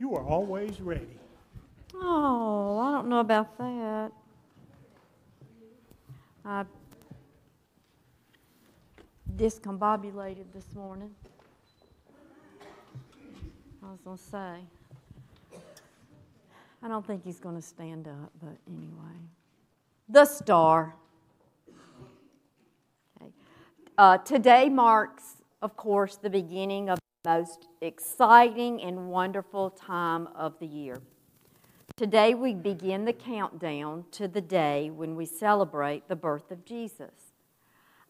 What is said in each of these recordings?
You are always ready. Oh, I don't know about that. I discombobulated this morning. I was going to say. I don't think he's going to stand up, but anyway. The star. Okay. Uh, today marks, of course, the beginning of most exciting and wonderful time of the year. Today we begin the countdown to the day when we celebrate the birth of Jesus.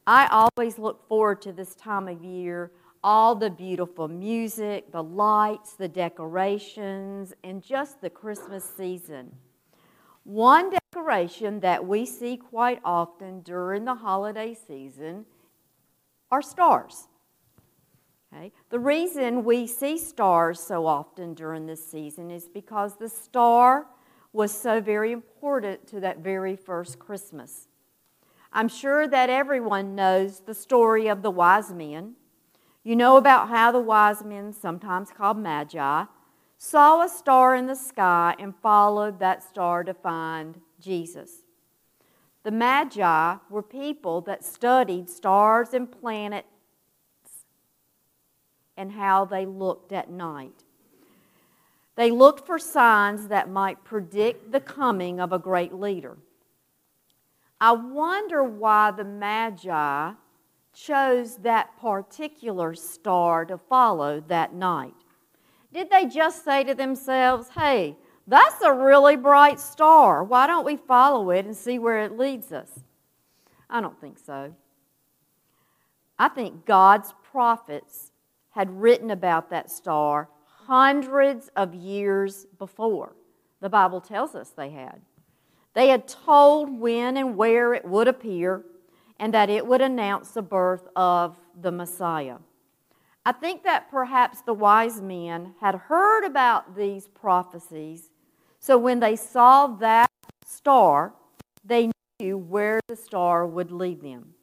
I always look forward to this time of year, all the beautiful music, the lights, the decorations, and just the Christmas season. One decoration that we see quite often during the holiday season are stars. Okay? The reason we see stars so often during this season is because the star was so very important to that very first Christmas. I'm sure that everyone knows the story of the wise men. You know about how the wise men, sometimes called magi, saw a star in the sky and followed that star to find Jesus. The magi were people that studied stars and planets and how they looked at night. They looked for signs that might predict the coming of a great leader. I wonder why the Magi chose that particular star to follow that night. Did they just say to themselves, hey, that's a really bright star. Why don't we follow it and see where it leads us? I don't think so. I think God's prophets had written about that star hundreds of years before. The Bible tells us they had. They had told when and where it would appear and that it would announce the birth of the Messiah. I think that perhaps the wise men had heard about these prophecies, so when they saw that star, they knew where the star would lead them.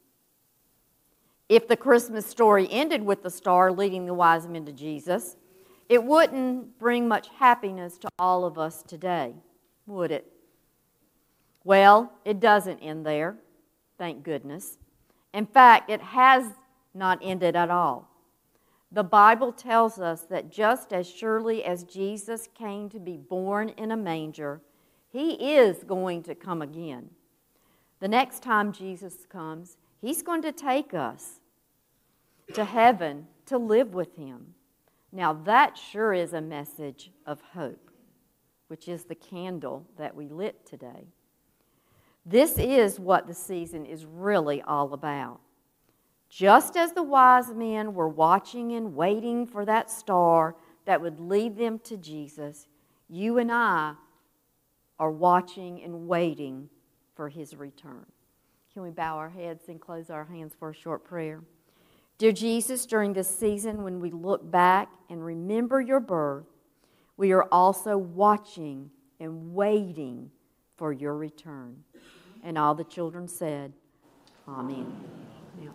If the Christmas story ended with the star leading the wise men to Jesus, it wouldn't bring much happiness to all of us today, would it? Well, it doesn't end there, thank goodness. In fact, it has not ended at all. The Bible tells us that just as surely as Jesus came to be born in a manger, he is going to come again. The next time Jesus comes, He's going to take us to heaven to live with Him. Now, that sure is a message of hope, which is the candle that we lit today. This is what the season is really all about. Just as the wise men were watching and waiting for that star that would lead them to Jesus, you and I are watching and waiting for his return. Can we bow our heads and close our hands for a short prayer? Dear Jesus, during this season when we look back and remember your birth, we are also watching and waiting for your return. And all the children said, Amen. Now,